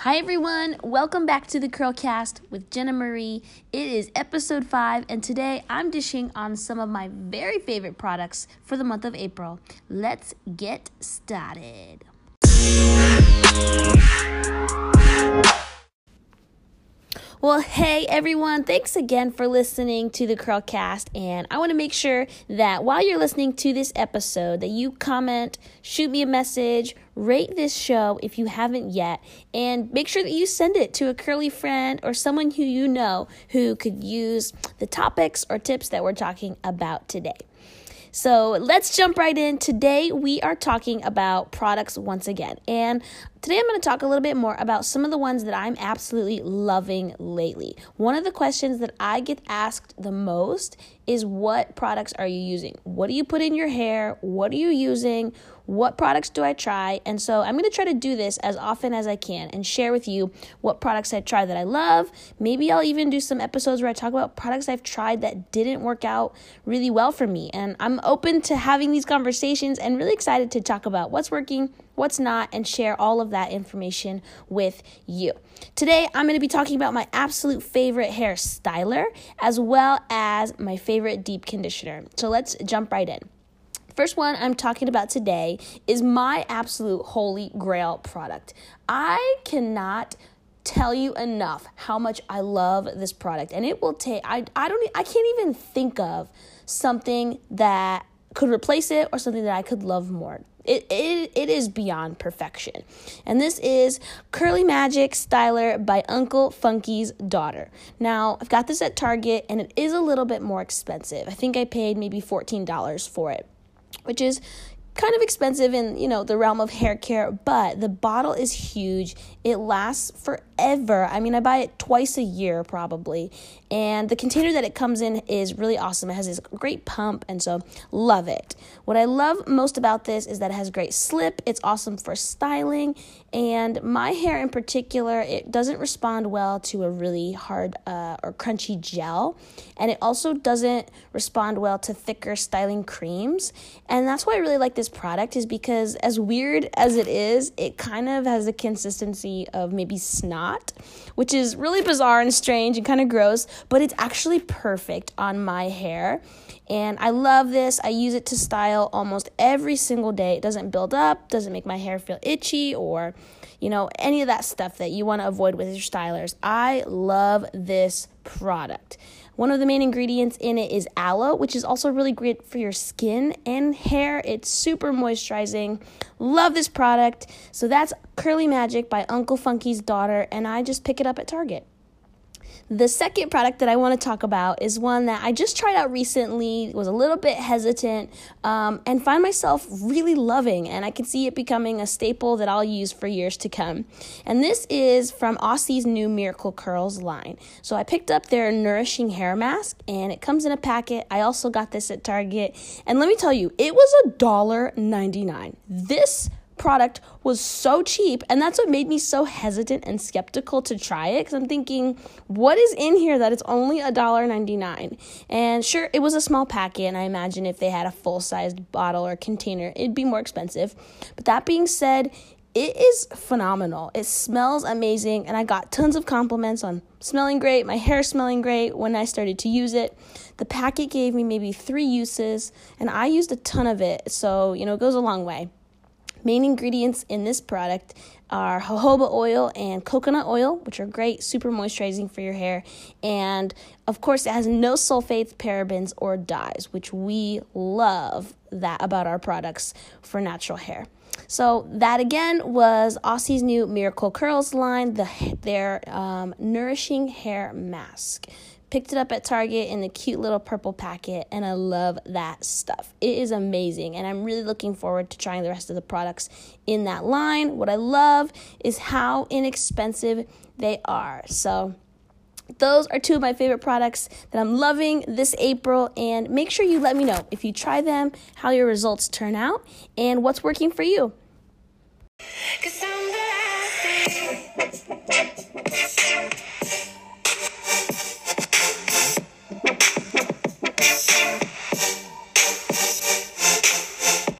Hi everyone, welcome back to the Curlcast with Jenna Marie. It is episode 5 and today I'm dishing on some of my very favorite products for the month of April. Let's get started. Well, hey everyone, thanks again for listening to the Curlcast. And I want to make sure that while you're listening to this episode, that you comment, shoot me a message, rate this show if you haven't yet, and make sure that you send it to a curly friend or someone who you know who could use the topics or tips that we're talking about today. So let's jump right in. Today we are talking about products once again. And today I'm going to talk a little bit more about some of the ones that I'm absolutely loving lately. One of the questions that I get asked the most is what products are you using? What do you put in your hair? What are you using? what products do I try? And so I'm going to try to do this as often as I can and share with you what products I try that I love. Maybe I'll even do some episodes where I talk about products I've tried that didn't work out really well for me. And I'm open to having these conversations and really excited to talk about what's working, what's not, and share all of that information with you. Today, I'm going to be talking about my absolute favorite hair styler as well as my favorite deep conditioner. So let's jump right in. First one I'm talking about today is my absolute holy grail product. I cannot tell you enough how much I love this product and it will take I I don't I can't even think of something that could replace it or something that I could love more. It, it, it is beyond perfection. And this is Curly Magic Styler by Uncle Funky's Daughter. Now, I've got this at Target and it is a little bit more expensive. I think I paid maybe $14 for it which is kind of expensive in you know the realm of hair care but the bottle is huge it lasts forever i mean i buy it twice a year probably. And the container that it comes in is really awesome. It has this great pump and so love it. What i love most about this is that it has great slip. It's awesome for styling. And my hair in particular it doesn't respond well to a really hard uh, or crunchy gel. And it also doesn't respond well to thicker styling creams. And that's why i really like this product is because as weird as it is it kind of has the consistency of maybe snot which is really bizarre and strange and kind of gross but it's actually perfect on my hair and I love this. I use it to style almost every single day. It doesn't build up, doesn't make my hair feel itchy or, you know, any of that stuff that you want to avoid with your stylers. I love this product. One of the main ingredients in it is aloe, which is also really great for your skin and hair. It's super moisturizing. Love this product. So that's Curly Magic by Uncle Funky's daughter, and I just pick it up at Target. The second product that I want to talk about is one that I just tried out recently, was a little bit hesitant, um, and find myself really loving, and I can see it becoming a staple that I'll use for years to come. And this is from Aussie's new Miracle Curls line. So I picked up their Nourishing Hair Mask, and it comes in a packet. I also got this at Target, and let me tell you, it was a dollar ninety nine. This product was so cheap and that's what made me so hesitant and skeptical to try it because i'm thinking what is in here that it's only $1.99 and sure it was a small packet and i imagine if they had a full-sized bottle or container it'd be more expensive but that being said it is phenomenal. It smells amazing, and I got tons of compliments on smelling great, my hair smelling great when I started to use it. The packet gave me maybe three uses, and I used a ton of it, so you know, it goes a long way. Main ingredients in this product are jojoba oil and coconut oil, which are great, super moisturizing for your hair. And of course, it has no sulfates, parabens, or dyes, which we love that about our products for natural hair. So that again was Aussie's new Miracle Curls line, the their um, nourishing hair mask. Picked it up at Target in the cute little purple packet, and I love that stuff. It is amazing, and I'm really looking forward to trying the rest of the products in that line. What I love is how inexpensive they are. So, those are two of my favorite products that I'm loving this April. And make sure you let me know if you try them, how your results turn out, and what's working for you.